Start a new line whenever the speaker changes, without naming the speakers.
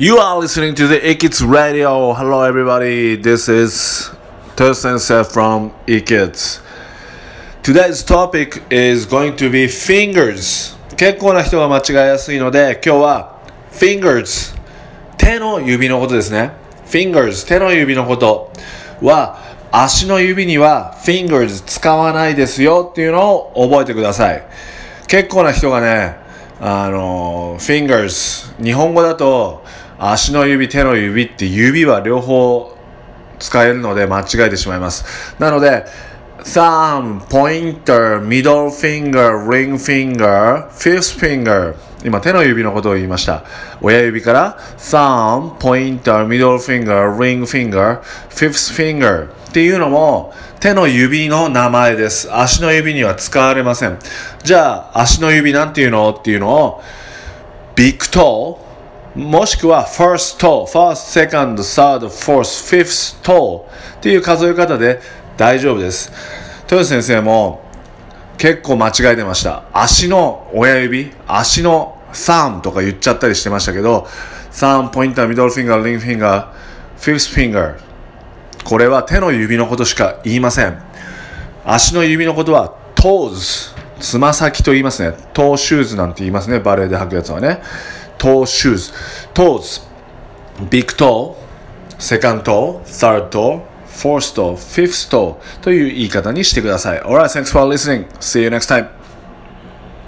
You are listening to the Ikids Radio. Hello, everybody. This is Ter Sensei from Ikids. Today's topic is going to be fingers. 結構な人が間違えやすいので、今日は fingers 手の指のことですね。fingers 手の指のことは足の指には fingers 使わないですよっていうのを覚えてください。結構な人がね、あの、fingers 日本語だと足の指、手の指って指は両方使えるので間違えてしまいます。なので、thumb, pointer, middle finger, ring finger, fifth finger 今手の指のことを言いました。親指から thumb, pointer, middle finger, ring finger, fifth finger っていうのも手の指の名前です。足の指には使われません。じゃあ足の指なんていうの？っていうのをビッグトもしくは first toe, first, second, third, fourth, fifth toe っていう数え方で大丈夫です。豊先生も結構間違えてました。足の親指、足のサーンとか言っちゃったりしてましたけど、サン、ポインター、ミドルフィンガー、リングフィンガー、フィフスフィンガー。これは手の指のことしか言いません。足の指のことは toes、つま先と言いますね。トーシューズなんて言いますね。バレエで履くやつはね。Toe shoes, toes, big toe, second toe, third toe, fourth toe, fifth toe という言い方にしてください。Alright, thanks for listening. See you next time.